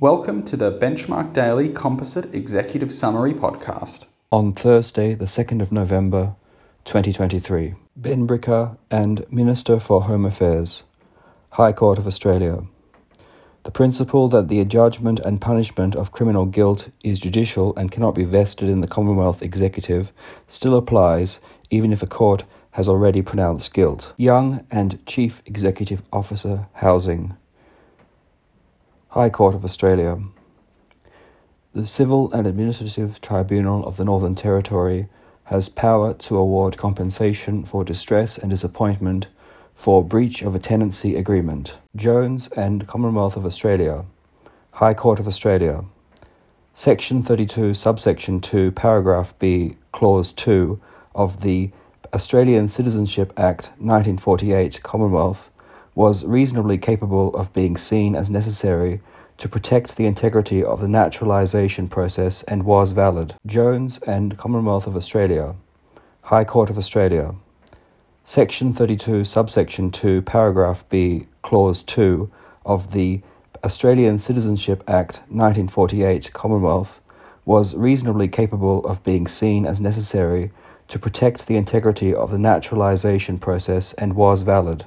Welcome to the Benchmark Daily Composite Executive Summary Podcast. On Thursday, the 2nd of November, 2023, Benbrika and Minister for Home Affairs, High Court of Australia. The principle that the adjudgment and punishment of criminal guilt is judicial and cannot be vested in the Commonwealth Executive still applies even if a court has already pronounced guilt. Young and Chief Executive Officer Housing. High Court of Australia. The Civil and Administrative Tribunal of the Northern Territory has power to award compensation for distress and disappointment for breach of a tenancy agreement. Jones and Commonwealth of Australia. High Court of Australia. Section 32, subsection 2, paragraph B, clause 2 of the Australian Citizenship Act 1948 Commonwealth was reasonably capable of being seen as necessary to protect the integrity of the naturalisation process and was valid. Jones and Commonwealth of Australia. High Court of Australia. Section 32, subsection 2, paragraph B, clause 2 of the Australian Citizenship Act 1948 Commonwealth was reasonably capable of being seen as necessary to protect the integrity of the naturalisation process and was valid.